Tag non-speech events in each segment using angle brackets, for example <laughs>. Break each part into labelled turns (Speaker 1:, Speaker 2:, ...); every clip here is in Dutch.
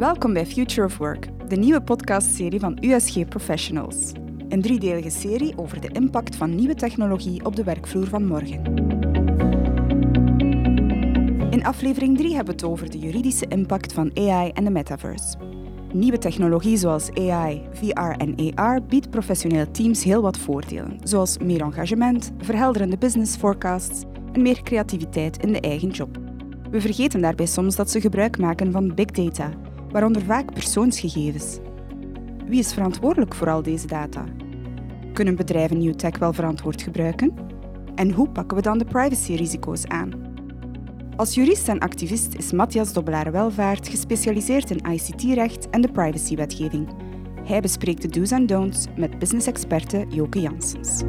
Speaker 1: Welkom bij Future of Work, de nieuwe podcastserie van USG Professionals. Een driedelige serie over de impact van nieuwe technologie op de werkvloer van morgen. In aflevering 3 hebben we het over de juridische impact van AI en de metaverse. Nieuwe technologie zoals AI, VR en AR biedt professionele teams heel wat voordelen, zoals meer engagement, verhelderende business forecasts en meer creativiteit in de eigen job. We vergeten daarbij soms dat ze gebruik maken van big data, waaronder vaak persoonsgegevens. Wie is verantwoordelijk voor al deze data? Kunnen bedrijven nieuw tech wel verantwoord gebruiken? En hoe pakken we dan de privacy-risico's aan? Als jurist en activist is Matthias Dobbelaar-Welvaart gespecialiseerd in ICT-recht en de privacywetgeving. Hij bespreekt de do's en don'ts met business-experte Joke Janssens.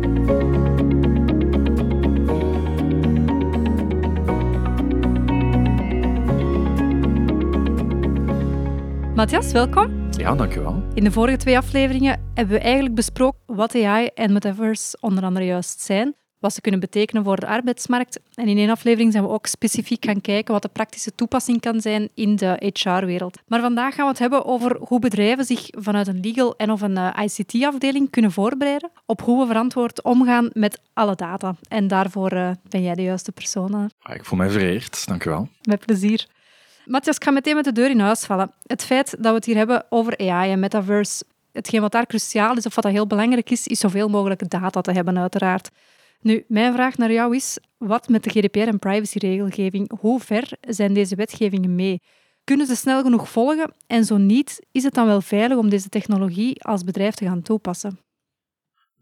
Speaker 1: Matthias, welkom.
Speaker 2: Ja, dankjewel.
Speaker 1: In de vorige twee afleveringen hebben we eigenlijk besproken wat AI en metaverse onder andere juist zijn, wat ze kunnen betekenen voor de arbeidsmarkt. En in één aflevering zijn we ook specifiek gaan kijken wat de praktische toepassing kan zijn in de HR-wereld. Maar vandaag gaan we het hebben over hoe bedrijven zich vanuit een legal en of een eh, ICT-afdeling kunnen voorbereiden op hoe we verantwoord omgaan met alle data. En daarvoor uh, ben jij de juiste persoon.
Speaker 2: Ah, ik voel mij vereerd, dankjewel.
Speaker 1: Met plezier. Matthias, ik ga meteen met de deur in huis vallen. Het feit dat we het hier hebben over AI en metaverse, hetgeen wat daar cruciaal is of wat dat heel belangrijk is, is zoveel mogelijk data te hebben, uiteraard. Nu, mijn vraag naar jou is, wat met de GDPR en privacyregelgeving? Hoe ver zijn deze wetgevingen mee? Kunnen ze snel genoeg volgen? En zo niet, is het dan wel veilig om deze technologie als bedrijf te gaan toepassen?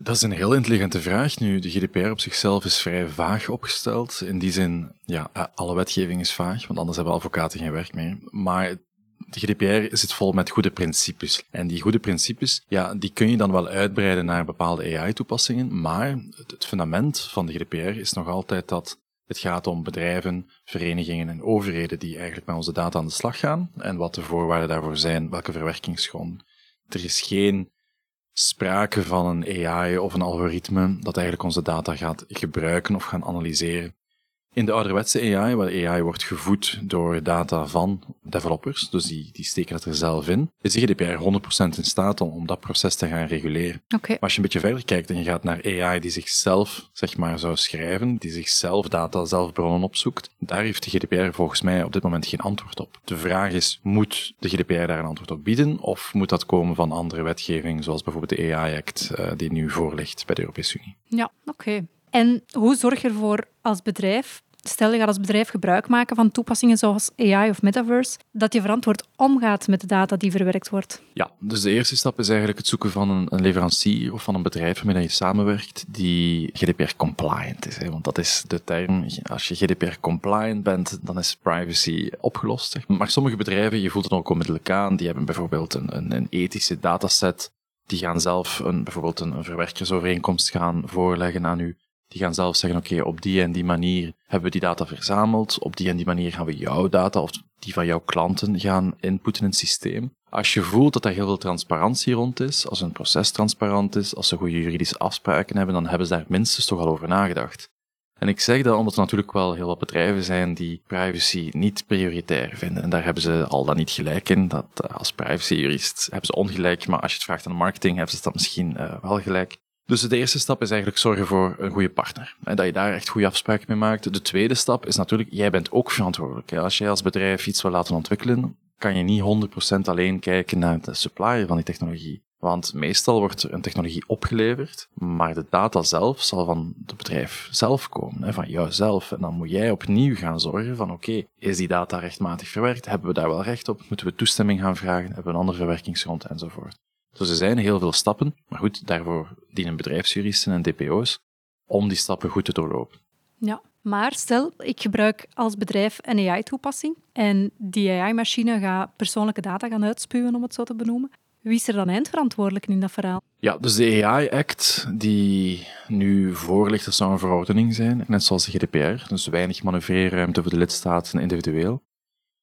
Speaker 2: Dat is een heel intelligente vraag. Nu, de GDPR op zichzelf is vrij vaag opgesteld. In die zin, ja, eh, alle wetgeving is vaag, want anders hebben advocaten geen werk meer. Maar de GDPR zit vol met goede principes. En die goede principes, ja, die kun je dan wel uitbreiden naar bepaalde AI-toepassingen, maar het fundament van de GDPR is nog altijd dat het gaat om bedrijven, verenigingen en overheden die eigenlijk met onze data aan de slag gaan en wat de voorwaarden daarvoor zijn, welke verwerkingsgronden. Er is geen sprake van een AI of een algoritme dat eigenlijk onze data gaat gebruiken of gaan analyseren. In de ouderwetse AI, waar AI wordt gevoed door data van developers, dus die, die steken het er zelf in, is de GDPR 100% in staat om, om dat proces te gaan reguleren.
Speaker 1: Okay. Maar
Speaker 2: als je een beetje verder kijkt en je gaat naar AI die zichzelf, zeg maar, zou schrijven, die zichzelf data, zelf bronnen opzoekt, daar heeft de GDPR volgens mij op dit moment geen antwoord op. De vraag is, moet de GDPR daar een antwoord op bieden, of moet dat komen van andere wetgeving, zoals bijvoorbeeld de AI-act, uh, die nu voor ligt bij de Europese Unie?
Speaker 1: Ja, oké. En hoe zorg je ervoor als bedrijf Stel, je gaat als bedrijf gebruik maken van toepassingen zoals AI of metaverse, dat je verantwoord omgaat met de data die verwerkt wordt.
Speaker 2: Ja, dus de eerste stap is eigenlijk het zoeken van een, leverancier of van een bedrijf waarmee je samenwerkt die GDPR-compliant is. Hè? Want dat is de term. Als je GDPR-compliant bent, dan is privacy opgelost. Maar sommige bedrijven, je voelt het ook onmiddellijk aan, die hebben bijvoorbeeld een, een, een ethische dataset die gaan zelf een, bijvoorbeeld een verwerkersovereenkomst gaan voorleggen aan u. Die gaan zelf zeggen, oké, op die en die manier hebben we die data verzameld. Op die en die manier gaan we jouw data of die van jouw klanten gaan inputten in het systeem. Als je voelt dat er heel veel transparantie rond is, als een proces transparant is, als ze goede juridische afspraken hebben, dan hebben ze daar minstens toch al over nagedacht. En ik zeg dat omdat er natuurlijk wel heel wat bedrijven zijn die privacy niet prioritair vinden. En daar hebben ze al dan niet gelijk in. Dat uh, als privacyjurist hebben ze ongelijk, maar als je het vraagt aan marketing, hebben ze dat misschien uh, wel gelijk. Dus de eerste stap is eigenlijk zorgen voor een goede partner. En dat je daar echt goede afspraken mee maakt. De tweede stap is natuurlijk, jij bent ook verantwoordelijk. Als jij als bedrijf iets wil laten ontwikkelen, kan je niet 100% alleen kijken naar de supplier van die technologie. Want meestal wordt een technologie opgeleverd, maar de data zelf zal van het bedrijf zelf komen, van jouzelf. En dan moet jij opnieuw gaan zorgen van oké, is die data rechtmatig verwerkt? Hebben we daar wel recht op? Moeten we toestemming gaan vragen? Hebben we een andere verwerkingsgrond? Enzovoort. Dus er zijn heel veel stappen, maar goed, daarvoor dienen bedrijfsjuristen en DPO's om die stappen goed te doorlopen.
Speaker 1: Ja, maar stel, ik gebruik als bedrijf een AI-toepassing en die AI-machine gaat persoonlijke data gaan uitspuwen, om het zo te benoemen. Wie is er dan eindverantwoordelijk in dat verhaal?
Speaker 2: Ja, dus de AI-act die nu voor ligt, dat zou een verordening zijn, net zoals de GDPR, dus weinig manoeuvreerruimte voor de lidstaten individueel.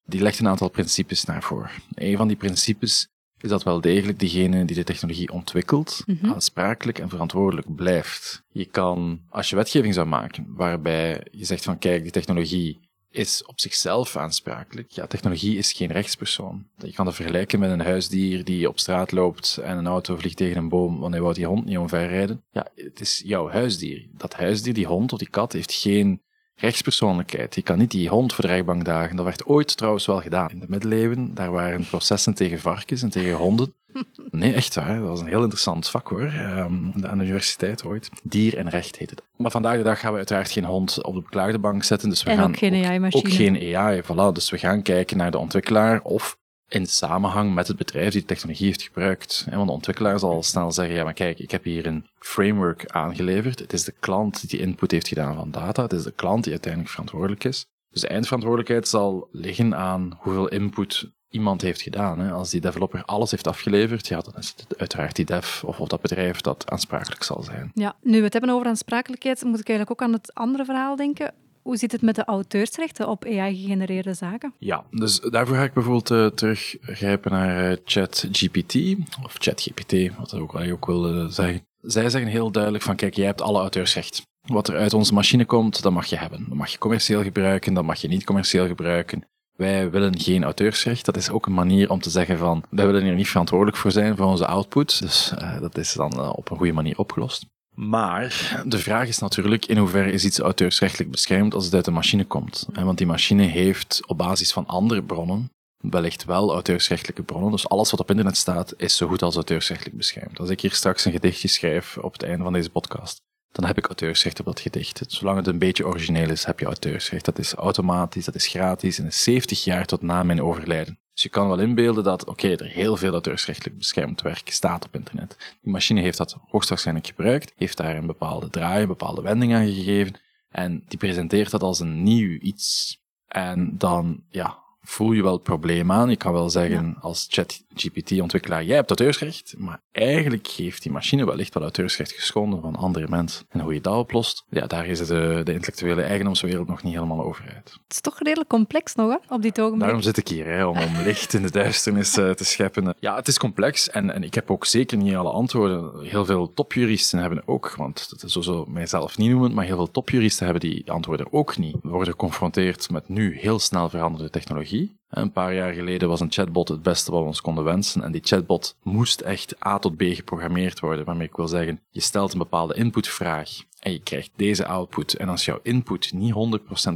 Speaker 2: Die legt een aantal principes naar voor. Een van die principes is dat wel degelijk degene die de technologie ontwikkelt, mm aansprakelijk en verantwoordelijk blijft. Je kan, als je wetgeving zou maken, waarbij je zegt van kijk, die technologie is op zichzelf aansprakelijk. Ja, technologie is geen rechtspersoon. Je kan het vergelijken met een huisdier die op straat loopt en een auto vliegt tegen een boom, want hij wou die hond niet omverrijden. Ja, het is jouw huisdier. Dat huisdier, die hond of die kat, heeft geen rechtspersoonlijkheid. Je kan niet die hond voor de rechtbank dagen. Dat werd ooit trouwens wel gedaan. In de middeleeuwen, daar waren processen tegen varkens en tegen honden. <laughs> Nee, echt waar. Dat was een heel interessant vak hoor. Um, aan de universiteit ooit. Dier en recht heette het. Maar vandaag de dag gaan we uiteraard geen hond op de beklaagde bank zetten. Dus we
Speaker 1: en
Speaker 2: gaan
Speaker 1: ook geen AI-machine.
Speaker 2: Ook geen AI, voilà. Dus we gaan kijken naar de ontwikkelaar of in samenhang met het bedrijf die de technologie heeft gebruikt. Want de ontwikkelaar zal snel zeggen, ja maar kijk, ik heb hier een framework aangeleverd. Het is de klant die input heeft gedaan van data. Het is de klant die uiteindelijk verantwoordelijk is. Dus de eindverantwoordelijkheid zal liggen aan hoeveel input iemand heeft gedaan. Als die developer alles heeft afgeleverd, ja, dan is het uiteraard die dev of dat bedrijf dat aansprakelijk zal zijn.
Speaker 1: Ja, nu we het hebben over aansprakelijkheid, moet ik eigenlijk ook aan het andere verhaal denken. Hoe zit het met de auteursrechten op AI-gegenereerde zaken?
Speaker 2: Ja, dus daarvoor ga ik bijvoorbeeld uh, teruggrijpen naar uh, ChatGPT, of ChatGPT, wat ik ook, ook wil zeggen. Zij zeggen heel duidelijk van, kijk, jij hebt alle auteursrecht. Wat er uit onze machine komt, dat mag je hebben. Dat mag je commercieel gebruiken, dat mag je niet commercieel gebruiken. Wij willen geen auteursrecht. Dat is ook een manier om te zeggen van, wij willen hier niet verantwoordelijk voor zijn voor onze output. Dus uh, dat is dan op een goede manier opgelost. Maar de vraag is natuurlijk in hoeverre is iets auteursrechtelijk beschermd als het uit de machine komt. Want die machine heeft op basis van andere bronnen wellicht wel auteursrechtelijke bronnen. Dus alles wat op internet staat is zo goed als auteursrechtelijk beschermd. Als ik hier straks een gedichtje schrijf op het einde van deze podcast, dan heb ik auteursrecht op dat gedicht. Zolang het een beetje origineel is, heb je auteursrecht. Dat is automatisch, dat is gratis en is 70 jaar tot na mijn overlijden. Dus je kan wel inbeelden dat, oké, er heel veel auteursrechtelijk beschermd werk staat op internet. Die machine heeft dat hoogstwaarschijnlijk gebruikt, heeft daar een bepaalde draai, een bepaalde wending aan gegeven en die presenteert dat als een nieuw iets. En dan, ja, voel je wel het probleem aan. Je kan wel zeggen als ChatGPT-ontwikkelaar, jij hebt auteursrecht, maar eigenlijk heeft die machine wellicht wel auteursrecht geschonden van andere mensen. En hoe je dat oplost, ja, daar is de, de intellectuele eigendomswereld nog niet helemaal over uit.
Speaker 1: Het is toch redelijk complex nog, hè, op dit ogenblik.
Speaker 2: Daarom zit ik hier, hè, om, om <laughs> licht in de duisternis uh, te scheppen. Ja, het is complex en, en ik heb ook zeker niet alle antwoorden. Heel veel topjuristen hebben ook, want dat is zo mijzelf niet noemen, maar heel veel topjuristen hebben die antwoorden ook niet. We worden geconfronteerd met nu heel snel veranderde technologie een paar jaar geleden was een chatbot het beste wat we ons konden wensen. En die chatbot moest echt A tot B geprogrammeerd worden. Waarmee ik wil zeggen, je stelt een bepaalde inputvraag en je krijgt deze output. En als jouw input niet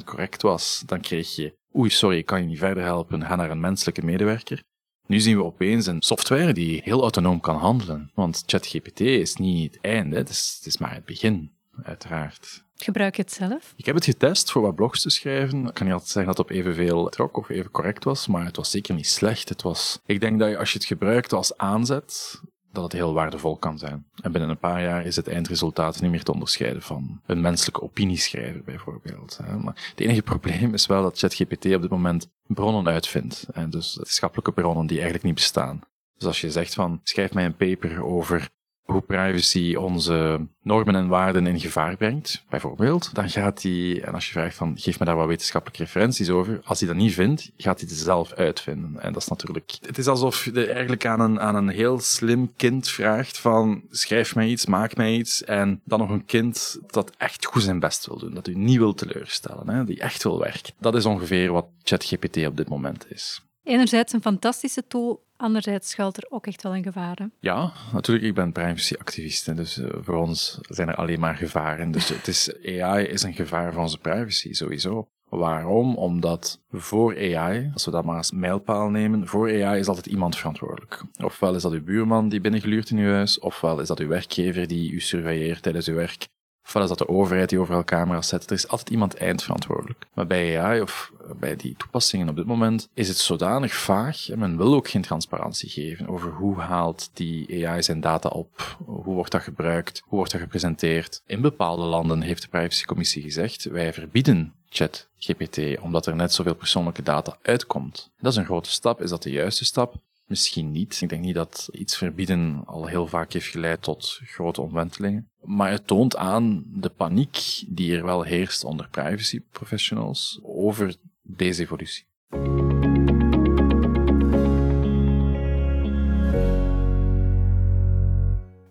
Speaker 2: 100% correct was, dan kreeg je, oei, sorry, ik kan je niet verder helpen, ga naar een menselijke medewerker. Nu zien we opeens een software die heel autonoom kan handelen. Want ChatGPT is niet het einde, het is, het is maar het begin, uiteraard.
Speaker 1: Gebruik je het zelf?
Speaker 2: Ik heb het getest voor wat blogs te schrijven. Ik kan niet altijd zeggen dat het op evenveel trok of even correct was, maar het was zeker niet slecht. Het was, ik denk dat je, als je het gebruikt als aanzet, dat het heel waardevol kan zijn. En binnen een paar jaar is het eindresultaat niet meer te onderscheiden van een menselijke opinieschrijver bijvoorbeeld. Maar het enige probleem is wel dat ChatGPT op dit moment bronnen uitvindt. En dus wetenschappelijke bronnen die eigenlijk niet bestaan. Dus als je zegt van, schrijf mij een paper over hoe privacy onze normen en waarden in gevaar brengt, bijvoorbeeld, dan gaat hij, en als je vraagt van, geef me daar wat wetenschappelijke referenties over, als hij dat niet vindt, gaat hij het zelf uitvinden. En dat is natuurlijk, het is alsof je eigenlijk aan een, aan een heel slim kind vraagt van, schrijf mij iets, maak mij iets, en dan nog een kind dat echt goed zijn best wil doen, dat u niet wil teleurstellen, hè, die echt wil werken. Dat is ongeveer wat ChatGPT op dit moment is.
Speaker 1: Enerzijds een fantastische tool, anderzijds schuilt er ook echt wel een gevaar.
Speaker 2: Ja, natuurlijk. Ik ben privacyactivist. Dus uh, voor ons zijn er alleen maar gevaren. Dus het is, AI is een gevaar voor onze privacy, sowieso. Waarom? Omdat voor AI, als we dat maar als mijlpaal nemen, voor AI is altijd iemand verantwoordelijk. Ofwel is dat uw buurman die binnengluurt in uw huis, ofwel is dat uw werkgever die u surveilleert tijdens uw werk, ofwel is dat de overheid die overal camera's zet. Er is altijd iemand eindverantwoordelijk. Maar bij AI of bij die toepassingen op dit moment is het zodanig vaag en men wil ook geen transparantie geven over hoe haalt die AI zijn data op, hoe wordt dat gebruikt, hoe wordt dat gepresenteerd. In bepaalde landen heeft de privacycommissie gezegd, wij verbieden ChatGPT omdat er net zoveel persoonlijke data uitkomt. Dat is een grote stap. Is dat de juiste stap? Misschien niet. Ik denk niet dat iets verbieden al heel vaak heeft geleid tot grote omwentelingen. Maar het toont aan de paniek die er wel heerst onder privacy professionals over deze evolutie.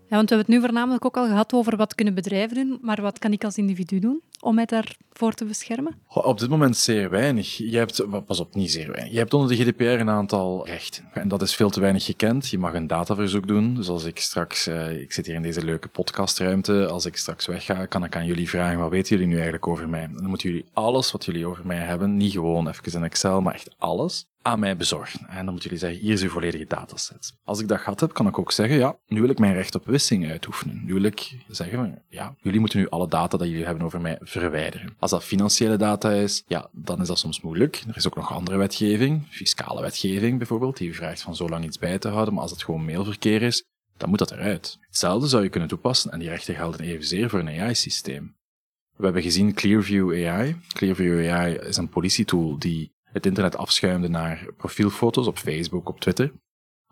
Speaker 1: Ja, want we hebben het nu voornamelijk ook al gehad over wat kunnen bedrijven doen, maar wat kan ik als individu doen om mij daar
Speaker 3: voor te beschermen?
Speaker 2: Op dit moment zeer weinig. Je hebt, pas op, niet zeer weinig. Je hebt onder de GDPR een aantal rechten. En dat is veel te weinig gekend. Je mag een dataverzoek doen. Dus als ik straks, uh, ik zit hier in deze leuke podcastruimte, als ik straks wegga, kan ik aan jullie vragen, wat weten jullie nu eigenlijk over mij? Dan moeten jullie alles wat jullie over mij hebben, niet gewoon even in Excel, maar echt alles, aan mij bezorgen. En dan moeten jullie zeggen, hier is uw volledige dataset. Als ik dat gehad heb, kan ik ook zeggen, ja, nu wil ik mijn recht op wissing uitoefenen. Nu wil ik zeggen, ja, jullie moeten nu alle data dat jullie hebben over mij verwijderen. Als dat financiële data is, ja, dan is dat soms moeilijk. Er is ook nog andere wetgeving, fiscale wetgeving bijvoorbeeld, die vraagt van zo lang iets bij te houden, maar als het gewoon mailverkeer is, dan moet dat eruit. Hetzelfde zou je kunnen toepassen en die rechten gelden evenzeer voor een AI-systeem. We hebben gezien Clearview AI. Clearview AI is een politietool die het internet afschuimde naar profielfoto's op Facebook, op Twitter.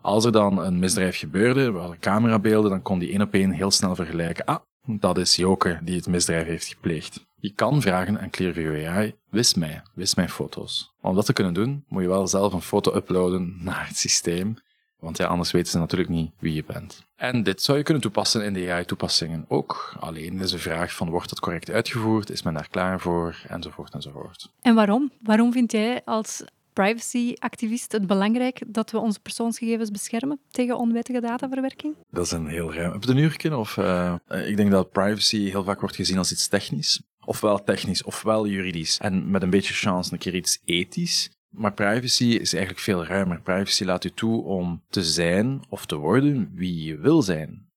Speaker 2: Als er dan een misdrijf gebeurde, we hadden camerabeelden, dan kon die één op één heel snel vergelijken. Ah, dat is Joke die het misdrijf heeft gepleegd. Je kan vragen aan Clearview AI, wis mij, wis mijn foto's. Om dat te kunnen doen, moet je wel zelf een foto uploaden naar het systeem. Want ja, anders weten ze natuurlijk niet wie je bent. En dit zou je kunnen toepassen in de AI-toepassingen ook. Alleen is de vraag van, wordt het correct uitgevoerd? Is men daar klaar voor? Enzovoort, enzovoort.
Speaker 3: En waarom? Waarom vind jij als privacy-activist het belangrijk dat we onze persoonsgegevens beschermen tegen onwettige dataverwerking?
Speaker 2: Dat is een heel ruim... Heb je een uurtje? Of, uh, ik denk dat privacy heel vaak wordt gezien als iets technisch. Ofwel technisch, ofwel juridisch. En met een beetje chance een keer iets ethisch. Maar privacy is eigenlijk veel ruimer. Privacy laat u toe om te zijn of te worden wie je wil zijn.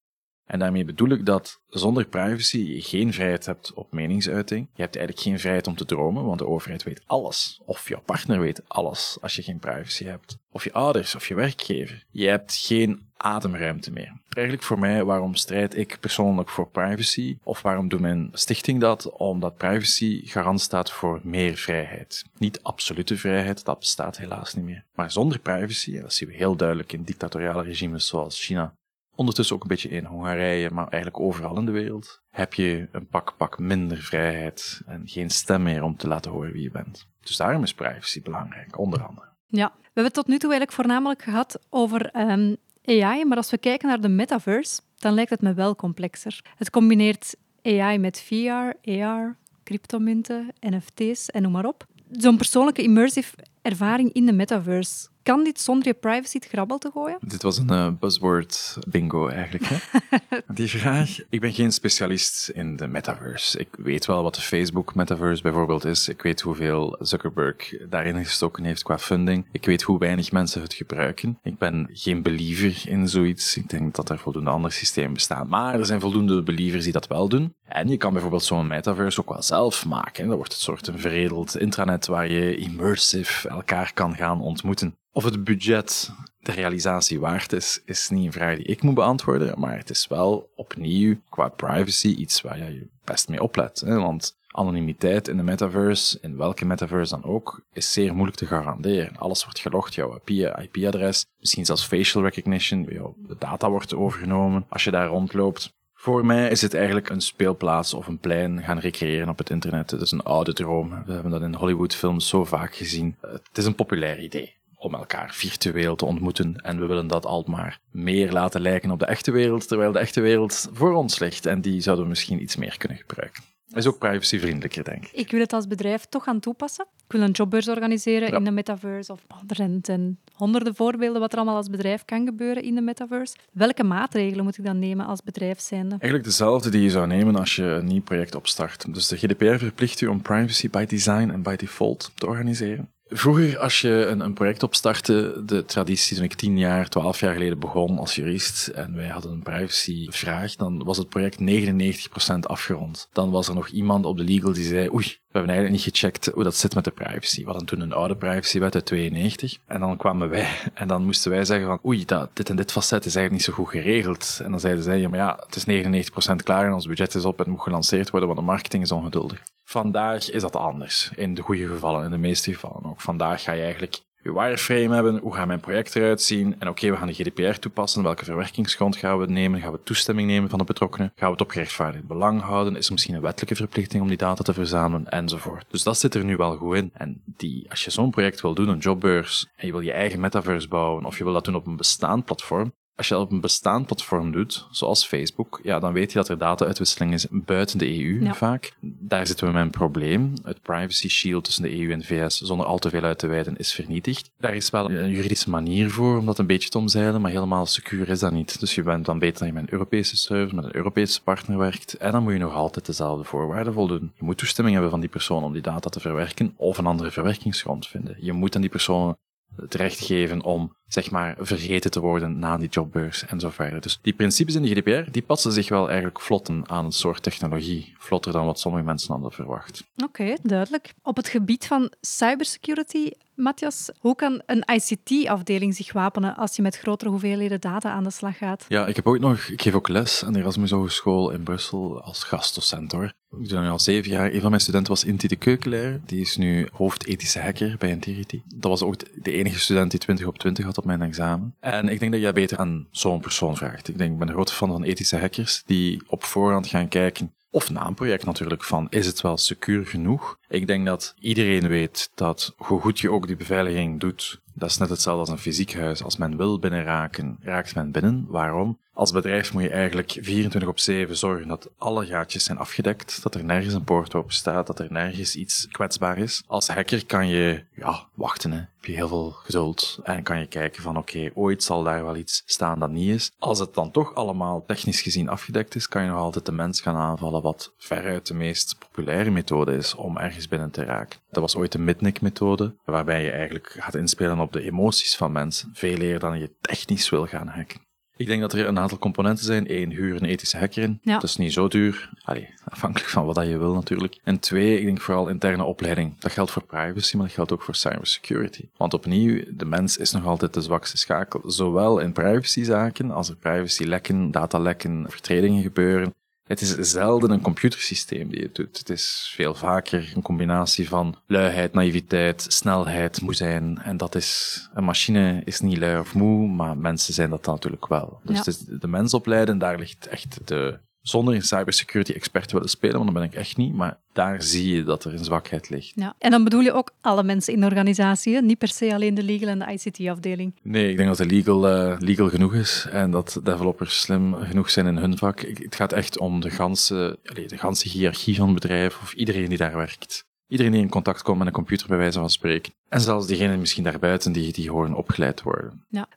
Speaker 2: En daarmee bedoel ik dat zonder privacy je geen vrijheid hebt op meningsuiting. Je hebt eigenlijk geen vrijheid om te dromen, want de overheid weet alles. Of jouw partner weet alles als je geen privacy hebt. Of je ouders of je werkgever. Je hebt geen ademruimte meer. Eigenlijk voor mij, waarom strijd ik persoonlijk voor privacy? Of waarom doet mijn stichting dat? Omdat privacy garant staat voor meer vrijheid. Niet absolute vrijheid, dat bestaat helaas niet meer. Maar zonder privacy, en dat zien we heel duidelijk in dictatoriale regimes zoals China, ondertussen ook een beetje in Hongarije, maar eigenlijk overal in de wereld, heb je een pak pak minder vrijheid en geen stem meer om te laten horen wie je bent. Dus daarom is privacy belangrijk, onder andere.
Speaker 3: Ja, we hebben het tot nu toe eigenlijk voornamelijk gehad over um, AI, maar als we kijken naar de metaverse, dan lijkt het me wel complexer. Het combineert AI met VR, AR, cryptomunten, NFT's en noem maar op. Zo'n persoonlijke immersive ervaring in de metaverse. Kan dit zonder je privacy het grabbel te gooien?
Speaker 2: Dit was een uh, buzzword bingo eigenlijk. Hè? <laughs> Die vraag. Ik ben geen specialist in de metaverse. Ik weet wel wat de Facebook metaverse bijvoorbeeld is. Ik weet hoeveel Zuckerberg daarin gestoken heeft qua funding. Ik weet hoe weinig mensen het gebruiken. Ik ben geen believer in zoiets. Ik denk dat er voldoende andere systemen bestaan. Maar er zijn voldoende believers die dat wel doen. En je kan bijvoorbeeld zo'n metaverse ook wel zelf maken. Dan wordt het soort een veredeld intranet waar je immersive elkaar kan gaan ontmoeten. Of het budget de realisatie waard is, is niet een vraag die ik moet beantwoorden, maar het is wel opnieuw qua privacy iets waar je best mee oplet. Hè? Want anonimiteit in de metaverse, in welke metaverse dan ook, is zeer moeilijk te garanderen. Alles wordt gelogd, jouw IP-adres, misschien zelfs facial recognition, de data wordt overgenomen als je daar rondloopt. Voor mij is het eigenlijk een speelplaats of een plein gaan recreëren op het internet. Het is een oude droom. We hebben dat in Hollywoodfilms zo vaak gezien. Het is een populair idee om elkaar virtueel te ontmoeten. En we willen dat al maar meer laten lijken op de echte wereld, terwijl de echte wereld voor ons ligt. En die zouden we misschien iets meer kunnen gebruiken. Is ook privacyvriendelijker, denk ik.
Speaker 3: Ik wil het als bedrijf toch gaan toepassen. Ik wil een jobbeurs organiseren in de metaverse. Of er zijn honderden voorbeelden wat er allemaal als bedrijf kan gebeuren in de metaverse. Welke maatregelen moet ik dan nemen als bedrijf zijnde?
Speaker 2: Eigenlijk dezelfde die je zou nemen als je een nieuw project opstart. Dus de GDPR verplicht u om privacy by design en by default te organiseren. Vroeger, als je een, een, project opstartte, de traditie toen ik tien jaar, twaalf jaar geleden begon als jurist en wij hadden een privacyvraag, dan was het project 99% afgerond. Dan was er nog iemand op de legal die zei, oei, we hebben eigenlijk niet gecheckt hoe dat zit met de privacy. We hadden toen een oude privacywet uit 92. En dan kwamen wij <laughs> en dan moesten wij zeggen van oei, dat, dit en dit facet is eigenlijk niet zo goed geregeld. En dan zeiden zij, ja, maar ja, het is 99% klaar en ons budget is op en het moet gelanceerd worden, want de marketing is ongeduldig. Vandaag is dat anders. In de goede gevallen, in de meeste gevallen ook. Vandaag ga je eigenlijk je wireframe hebben, hoe gaat mijn project eruit zien? En oké, we gaan de GDPR toepassen. Welke verwerkingsgrond gaan we nemen? Gaan we toestemming nemen van de betrokkenen? Gaan we het op gerechtvaardigd belang houden? Is er misschien een wettelijke verplichting om die data te verzamelen? Enzovoort. Dus dat zit er nu wel goed in. En die, als je zo'n project wil doen, een jobbeurs, en je wil je eigen metaverse bouwen, of je wil dat doen op een bestaand platform, Als je dat op een bestaand platform doet, zoals Facebook, ja, dan weet je dat er data-uitwisseling is buiten de EU
Speaker 3: Ja.
Speaker 2: vaak. Daar zitten we met een probleem. Het privacy shield tussen de EU en de VS, zonder al te veel uit te wijden, is vernietigd. Daar is wel een juridische manier voor om dat een beetje te omzeilen, maar helemaal secuur is dat niet. Dus je bent dan beter dat je met een Europese server, met een Europese partner werkt. En dan moet je nog altijd dezelfde voorwaarden voldoen. Je moet toestemming hebben van die persoon om die data te verwerken of een andere verwerkingsgrond vinden. Je moet aan die personen het recht geven om, zeg maar, vergeten te worden na die jobbeurs en zo verder. Dus die principes in de GDPR, die passen zich wel eigenlijk vlotten aan een soort technologie. Vlotter dan wat sommige mensen hadden verwacht.
Speaker 3: Oké, duidelijk. Op het gebied van cybersecurity, Matthias, hoe kan een ICT-afdeling zich wapenen als je met grotere hoeveelheden data aan de slag gaat?
Speaker 2: Ja, ik heb ook nog, ik geef ook les aan de Erasmus Hogeschool in Brussel als gastdocent hoor. Ik doe dat nu al zeven jaar. Een van mijn studenten was Inti de Keukelaar. Die is nu hoofdethische hacker bij Integrity. Dat was ook de- de enige student die 20 op 20 had op mijn examen. En ik denk dat jij beter aan zo'n persoon vraagt. Ik denk, ik ben een grote fan van ethische hackers die op voorhand gaan kijken of na een project natuurlijk, van is het wel secuur genoeg? Ik denk dat iedereen weet dat hoe goed je ook die beveiliging doet, dat is net hetzelfde als een fysiek huis. Als men wil binnenraken, raakt men binnen. Waarom? Als bedrijf moet je eigenlijk 24 op 7 zorgen dat alle gaatjes zijn afgedekt, dat er nergens een poort open staat, dat er nergens iets kwetsbaar is. Als hacker kan je, ja, wachten hè. Heb je heel veel geduld en kan je kijken van oké, ooit zal daar wel iets staan dat niet is. Als het dan toch allemaal technisch gezien afgedekt is, kan je nog altijd de mens gaan aanvallen, wat veruit de meest populaire methode is om ergens binnen te raken. Dat was ooit de Mitnick-methode, waarbij je eigenlijk gaat inspelen op de emoties van mensen, veel eer dan je technisch wil gaan hacken. Ik denk dat er een aantal componenten zijn. Eén, huur een ethische hacker in.
Speaker 3: Ja.
Speaker 2: Dat is niet zo duur. Allee, afhankelijk van wat dat je wil natuurlijk. En twee, ik denk vooral interne opleiding. Dat geldt voor privacy, maar dat geldt ook voor cybersecurity. Want opnieuw, de mens is nog altijd de zwakste schakel. Zowel in privacyzaken, als er privacylekken, datalekken, vertredingen gebeuren. Het is zelden een computersysteem die het doet. Het is veel vaker een combinatie van luiheid, naïviteit, snelheid, moe zijn. En dat is, een machine is niet lui of moe, maar mensen zijn dat dan natuurlijk wel. Dus
Speaker 3: Ja.
Speaker 2: het is de mens opleiden, daar ligt echt de, zonder een cybersecurity expert te willen spelen, want dat ben ik echt niet, maar daar zie je dat er een zwakheid ligt.
Speaker 3: Ja. En dan bedoel je ook alle mensen in de organisatie, hè? niet per se alleen de legal en de ICT-afdeling.
Speaker 2: Nee, ik denk dat de legal, eh, legal genoeg is en dat developers slim genoeg zijn in hun vak. Ik- Het gaat echt om de ganse, de ganse hiërarchie van het bedrijf of iedereen die daar werkt. Iedereen die in contact komt met een computer, bij wijze van spreken. En zelfs diegenen misschien daarbuiten die, die gewoon opgeleid worden.
Speaker 3: Ja.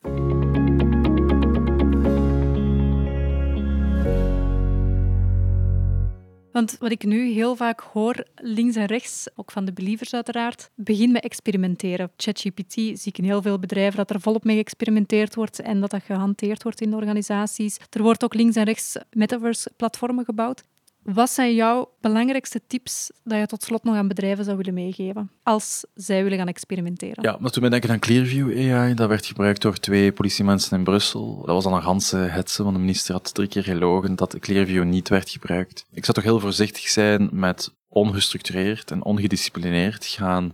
Speaker 3: Want wat ik nu heel vaak hoor, links en rechts, ook van de believers uiteraard, begin met experimenteren. ChatGPT zie ik in heel veel bedrijven dat er volop mee geëxperimenteerd wordt en dat dat gehanteerd wordt in organisaties. Er wordt ook links en rechts metaverse-platformen gebouwd. Wat zijn jouw belangrijkste tips dat je tot slot nog aan bedrijven zou willen meegeven als zij willen gaan experimenteren?
Speaker 2: Ja, dat doet mij denken aan Clearview AI. Dat werd gebruikt door twee politiemensen in Brussel. Dat was al een ganse hetze, want de minister had drie keer gelogen dat Clearview niet werd gebruikt. Ik zou toch heel voorzichtig zijn met ongestructureerd en ongedisciplineerd gaan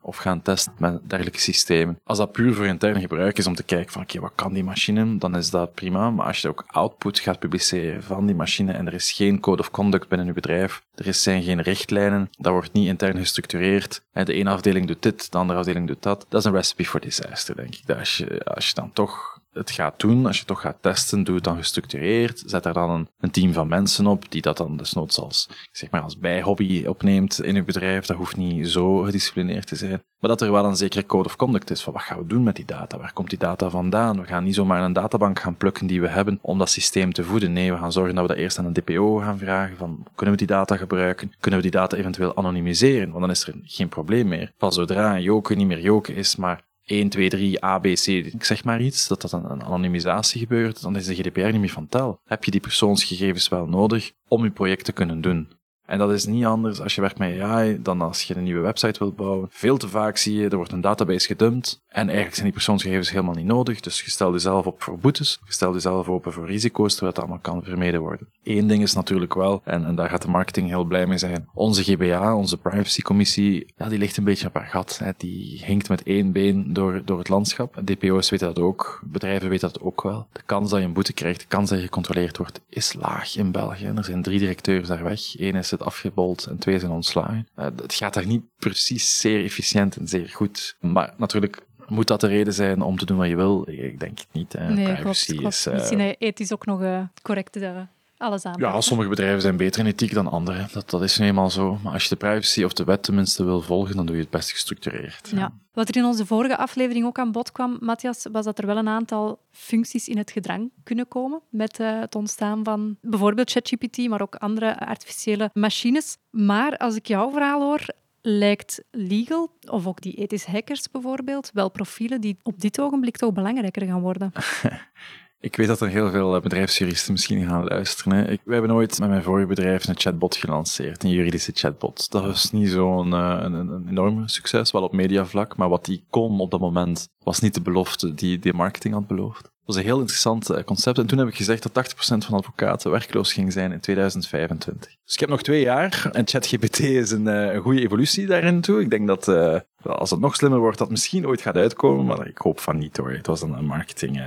Speaker 2: of gaan testen met dergelijke systemen. Als dat puur voor intern gebruik is om te kijken van oké, wat kan die machine, dan is dat prima. Maar als je ook output gaat publiceren van die machine en er is geen code of conduct binnen je bedrijf, er zijn geen richtlijnen, dat wordt niet intern gestructureerd. En De ene afdeling doet dit, de andere afdeling doet dat. Dat is een recipe for disaster, denk ik. Dat als je, als je dan toch het gaat doen, als je toch gaat testen, doe het dan gestructureerd. Zet er dan een, een team van mensen op die dat dan desnoods als, zeg maar, als bijhobby opneemt in uw bedrijf. Dat hoeft niet zo gedisciplineerd te zijn. Maar dat er wel een zekere code of conduct is van wat gaan we doen met die data? Waar komt die data vandaan? We gaan niet zomaar een databank gaan plukken die we hebben om dat systeem te voeden. Nee, we gaan zorgen dat we dat eerst aan een DPO gaan vragen van kunnen we die data gebruiken? Kunnen we die data eventueel anonimiseren? Want dan is er geen probleem meer. Van zodra een joken niet meer joken is, maar 1, 2, 3, A, B, C, ik zeg maar iets, dat dat een, een anonimisatie gebeurt, dan is de GDPR niet meer van tel. Heb je die persoonsgegevens wel nodig om je project te kunnen doen? En dat is niet anders als je werkt met AI dan als je een nieuwe website wilt bouwen. Veel te vaak zie je, er wordt een database gedumpt en eigenlijk zijn die persoonsgegevens helemaal niet nodig. Dus je stelt jezelf op voor boetes, je stelt jezelf open voor risico's, terwijl het allemaal kan vermeden worden. Eén ding is natuurlijk wel, en, en daar gaat de marketing heel blij mee zijn, onze GBA, onze privacycommissie, ja, die ligt een beetje op haar gat. Hè. Die hinkt met één been door, door het landschap. DPO's weten dat ook, bedrijven weten dat ook wel. De kans dat je een boete krijgt, de kans dat je gecontroleerd wordt, is laag in België. Er zijn drie directeurs daar weg. Eén is het afgebold en twee zijn ontslagen. Eh, het gaat daar niet precies zeer efficiënt en zeer goed. Maar natuurlijk, Moet dat de reden zijn om te doen wat je wil? Ik denk het niet. Hè.
Speaker 3: Nee,
Speaker 2: Privacy
Speaker 3: klopt, klopt.
Speaker 2: is... eh,
Speaker 3: Misschien je ethisch ook nog eh, correct eh, alles
Speaker 2: ja, sommige bedrijven zijn beter in ethiek dan andere. Dat, dat is nu eenmaal zo. Maar als je de privacy of de wet tenminste wil volgen, dan doe je het best gestructureerd.
Speaker 3: Ja. Wat er in onze vorige aflevering ook aan bod kwam, Matthias, was dat er wel een aantal functies in het gedrang kunnen komen met eh, het ontstaan van bijvoorbeeld ChatGPT, maar ook andere artificiële machines. Maar als ik jouw verhaal hoor, lijkt legal, of ook die ethische hackers bijvoorbeeld, wel profielen die op dit ogenblik toch belangrijker gaan worden. <laughs>
Speaker 2: Ik weet dat er heel veel eh, bedrijfsjuristen misschien gaan luisteren. Hè. Ik, wij hebben ooit met mijn vorige bedrijf een chatbot gelanceerd, een juridische chatbot. Dat was niet zo'n eh, een, een, een enorm succes, wel op mediavlak, maar wat die kon op dat moment was niet de belofte die de marketing had beloofd. Dat was een heel interessant eh, concept. En toen heb ik gezegd dat 80% van advocaten werkloos ging zijn in 2025. Dus ik heb nog twee jaar en ChatGPT is een, eh, een goede evolutie daarin toe. Ik denk dat eh, als het nog slimmer wordt, dat misschien ooit gaat uitkomen, maar ik hoop van niet hoor. Het was een, een marketing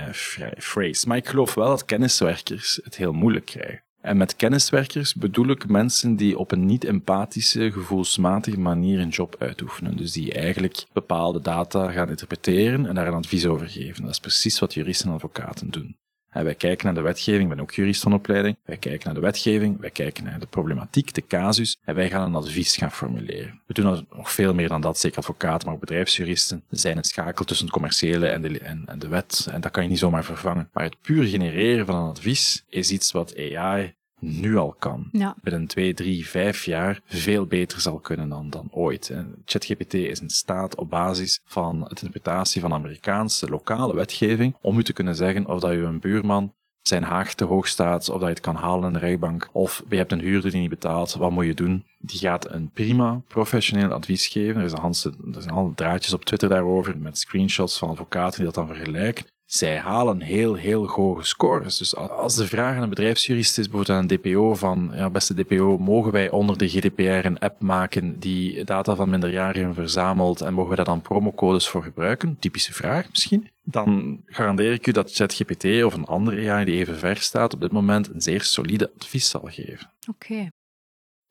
Speaker 2: phrase. Maar ik geloof wel dat kenniswerkers het heel moeilijk krijgen. En met kenniswerkers bedoel ik mensen die op een niet-empathische, gevoelsmatige manier een job uitoefenen. Dus die eigenlijk bepaalde data gaan interpreteren en daar een advies over geven. Dat is precies wat juristen en advocaten doen. En wij kijken naar de wetgeving, ik ben ook jurist van opleiding. Wij kijken naar de wetgeving, wij kijken naar de problematiek, de casus, en wij gaan een advies gaan formuleren. We doen nog veel meer dan dat, zeker advocaten, maar ook bedrijfsjuristen zijn een schakel tussen het commerciële en de, en, en de wet, en dat kan je niet zomaar vervangen. Maar het puur genereren van een advies is iets wat AI nu al kan.
Speaker 3: Ja.
Speaker 2: Binnen twee, drie, vijf jaar veel beter zal kunnen dan, dan ooit. ChatGPT is in staat op basis van het interpretatie van Amerikaanse lokale wetgeving om u te kunnen zeggen of dat u een buurman zijn haag te hoog staat, of dat je het kan halen in de rechtbank, of je hebt een huurder die niet betaalt, wat moet je doen? Die gaat een prima professioneel advies geven. Er, is een handse, er zijn al draadjes op Twitter daarover, met screenshots van advocaten die dat dan vergelijken. Zij halen heel, heel hoge scores. Dus als de vraag aan een bedrijfsjurist is, bijvoorbeeld aan een DPO, van, ja, beste DPO, mogen wij onder de GDPR een app maken die data van minderjarigen verzamelt en mogen we daar dan promocodes voor gebruiken? Typische vraag misschien. Dan garandeer ik u dat ChatGPT of een andere AI die even ver staat op dit moment een zeer solide advies zal geven.
Speaker 3: Oké.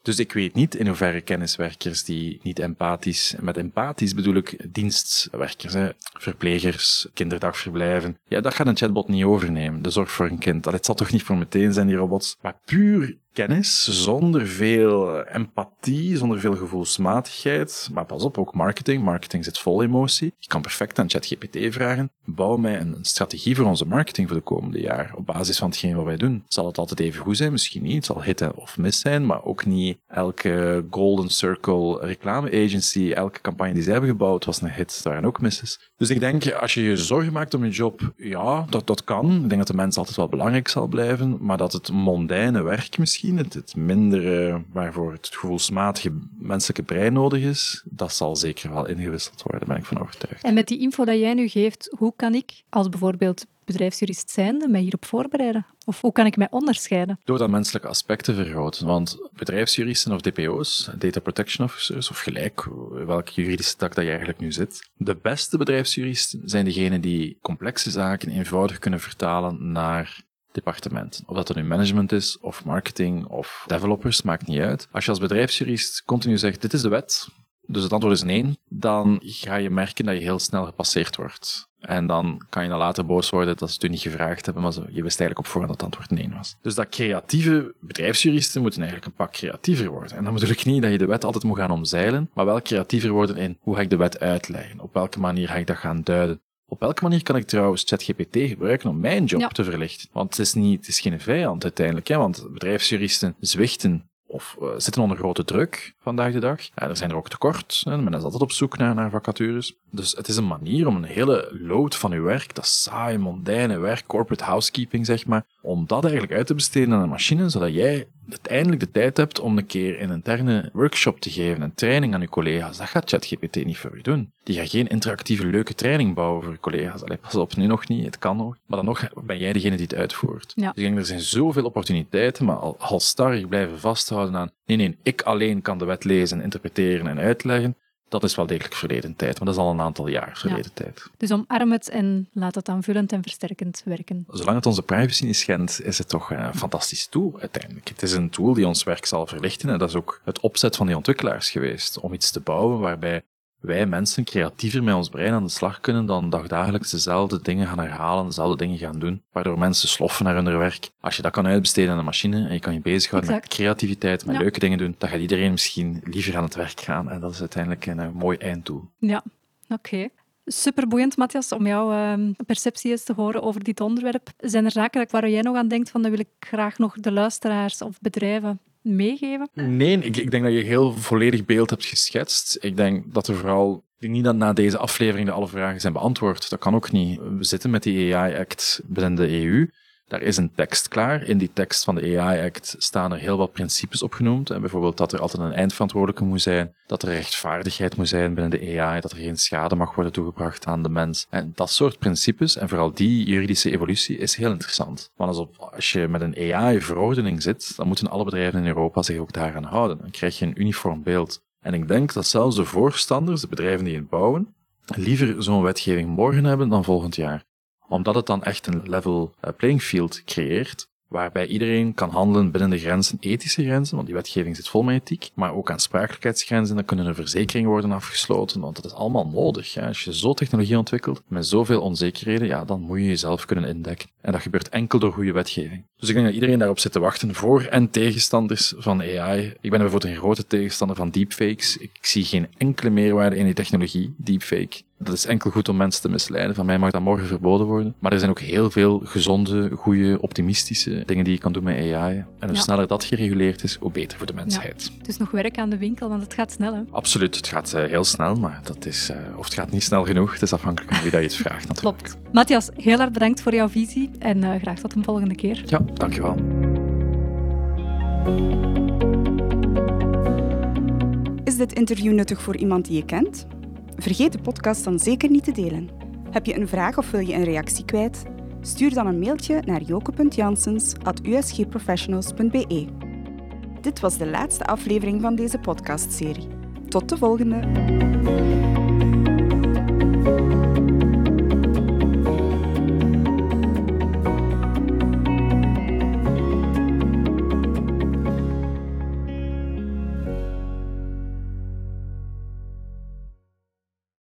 Speaker 2: Dus ik weet niet in hoeverre kenniswerkers die niet empathisch, met empathisch bedoel ik dienstwerkers, hè, verplegers, kinderdagverblijven. Ja, dat gaat een chatbot niet overnemen, de zorg voor een kind. Dat het zal toch niet voor meteen zijn, die robots. Maar puur kennis, zonder veel empathie, zonder veel gevoelsmatigheid. Maar pas op, ook marketing. Marketing zit vol emotie. Je kan perfect aan ChatGPT vragen, bouw mij een strategie voor onze marketing voor de komende jaar, op basis van hetgeen wat wij doen. Zal het altijd even goed zijn? Misschien niet. Het zal hit of miss zijn, maar ook niet elke Golden Circle reclame agency, elke campagne die zij hebben gebouwd, was een hit. Daar waren ook misses. Dus ik denk, als je je zorgen maakt om je job, ja, dat, dat kan. Ik denk dat de mens altijd wel belangrijk zal blijven, maar dat het mondaine werk misschien, het, het mindere waarvoor het gevoelsmatige menselijke brein nodig is, dat zal zeker wel ingewisseld worden, ben ik van overtuigd.
Speaker 3: En met die info dat jij nu geeft, hoe kan ik als bijvoorbeeld bedrijfsjurist zijnde mij hierop voorbereiden? Of hoe kan ik mij onderscheiden?
Speaker 2: Door dat menselijke aspect te vergroten. Want bedrijfsjuristen of DPO's, data protection officers, of gelijk welke juridische tak dat je eigenlijk nu zit, de beste bedrijfsjuristen zijn degenen die complexe zaken eenvoudig kunnen vertalen naar departement. Of dat er nu management is, of marketing, of developers, maakt niet uit. Als je als bedrijfsjurist continu zegt, dit is de wet, dus het antwoord is nee, dan ga je merken dat je heel snel gepasseerd wordt. En dan kan je dan later boos worden dat ze het u niet gevraagd hebben, maar je wist eigenlijk op voorhand dat het antwoord nee was. Dus dat creatieve bedrijfsjuristen moeten eigenlijk een pak creatiever worden. En dan bedoel ik niet dat je de wet altijd moet gaan omzeilen, maar wel creatiever worden in hoe ga ik de wet uitleggen, op welke manier ga ik dat gaan duiden. Op welke manier kan ik trouwens ChatGPT gebruiken om mijn job
Speaker 3: Ja.
Speaker 2: te verlichten? Want het is, niet, het is geen vijand uiteindelijk, hè? want bedrijfsjuristen zwichten of uh, zitten onder grote druk vandaag de dag. Ja, er zijn er ook tekort. Hè? Men is altijd op zoek naar, naar vacatures. Dus het is een manier om een hele load van uw werk, dat saai, mondaine werk, corporate housekeeping zeg maar, om dat eigenlijk uit te besteden aan een machine, zodat jij uiteindelijk de tijd hebt om een keer een interne workshop te geven, een training aan je collega's. Dat gaat ChatGPT niet voor u doen. Die gaat geen interactieve, leuke training bouwen voor je collega's. Allee, pas op, nu nog niet, het kan nog. Maar dan nog ben jij degene die het uitvoert.
Speaker 3: Ja.
Speaker 2: Dus ik denk, er zijn zoveel opportuniteiten, maar al halstarrig blijven vasthouden aan, nee, nee, ik alleen kan de wet lezen, interpreteren en uitleggen, dat is wel degelijk verleden tijd. Maar dat is al een aantal jaar verleden tijd.
Speaker 3: Dus omarm het en laat het aanvullend en versterkend werken.
Speaker 2: Zolang het onze privacy niet schendt, is het toch een fantastisch tool uiteindelijk. Het is een tool die ons werk zal verlichten en dat is ook het opzet van die ontwikkelaars geweest om iets te bouwen waarbij wij mensen creatiever met ons brein aan de slag kunnen dan dagdagelijks dezelfde dingen gaan herhalen, dezelfde dingen gaan doen, waardoor mensen sloffen naar hun werk. Als je dat kan uitbesteden aan een machine en je kan je bezighouden met
Speaker 3: Exact.
Speaker 2: creativiteit, met
Speaker 3: Ja.
Speaker 2: leuke dingen doen, dan gaat iedereen misschien liever aan het werk gaan en dat is uiteindelijk een, eh, mooi einddoel.
Speaker 3: Ja, oké. Super boeiend, Matthias, om jouw ehm, perceptie eens te horen over dit onderwerp. Zijn er zaken waar jij nog aan denkt van dat wil ik graag nog de luisteraars of bedrijven meegeven?
Speaker 2: Nee, ik, ik denk dat je een heel volledig beeld hebt geschetst. Ik denk dat er vooral... Niet dat na deze aflevering de alle vragen zijn beantwoord. Dat kan ook niet. We zitten met die AI-act binnen de EU. Daar is een tekst klaar. In die tekst van de AI-act staan er heel wat principes opgenoemd. En bijvoorbeeld dat er altijd een eindverantwoordelijke moet zijn, dat er rechtvaardigheid moet zijn binnen de AI, dat er geen schade mag worden toegebracht aan de mens. En dat soort principes, en vooral die juridische evolutie, is heel interessant. Want als, op, als je met een AI-verordening zit, dan moeten alle bedrijven in Europa zich ook daaraan houden. Dan krijg je een uniform beeld. En ik denk dat zelfs de voorstanders, de bedrijven die het bouwen, liever zo'n wetgeving morgen hebben dan volgend jaar omdat het dan echt een level eh, playing field creëert, waarbij iedereen kan handelen binnen de grenzen, ethische grenzen, want die wetgeving zit vol met ethiek, maar ook aansprakelijkheidsgrenzen, dan kunnen er verzekeringen worden afgesloten, want dat is allemaal nodig. Als je zo technologie ontwikkelt, met zoveel onzekerheden, ja, dan moet je jezelf kunnen indekken. En dat gebeurt enkel door goede wetgeving. Dus ik denk dat iedereen daarop zit te wachten, voor- en tegenstanders van AI. Ik ben bijvoorbeeld een grote tegenstander van deepfakes. Ik zie geen enkele meerwaarde in die technologie, deepfake. Dat is enkel goed om mensen te misleiden. Van mij mag dat morgen verboden worden. Maar er zijn ook heel veel gezonde, goede, optimistische dingen die je kan doen met AI. En hoe
Speaker 3: Ja.
Speaker 2: sneller dat gereguleerd is, hoe beter voor de mensheid.
Speaker 3: Het is nog werk aan de winkel, want het gaat snel. Hè?
Speaker 2: Absoluut, het gaat eh, heel snel, maar dat is, eh, of het gaat niet snel genoeg. Het is afhankelijk van wie dat je het vraagt natuurlijk.
Speaker 3: Klopt. Matthias, heel erg bedankt voor jouw visie en eh, graag tot een volgende keer.
Speaker 2: Ja, dankjewel.
Speaker 1: Is dit interview nuttig voor iemand die je kent? Vergeet de podcast dan zeker niet te delen. Heb je een vraag of wil je een reactie kwijt? Stuur dan een mailtje naar joke.jansens.usgprofessionals.be. Dit was de laatste aflevering van deze podcastserie. Tot de volgende!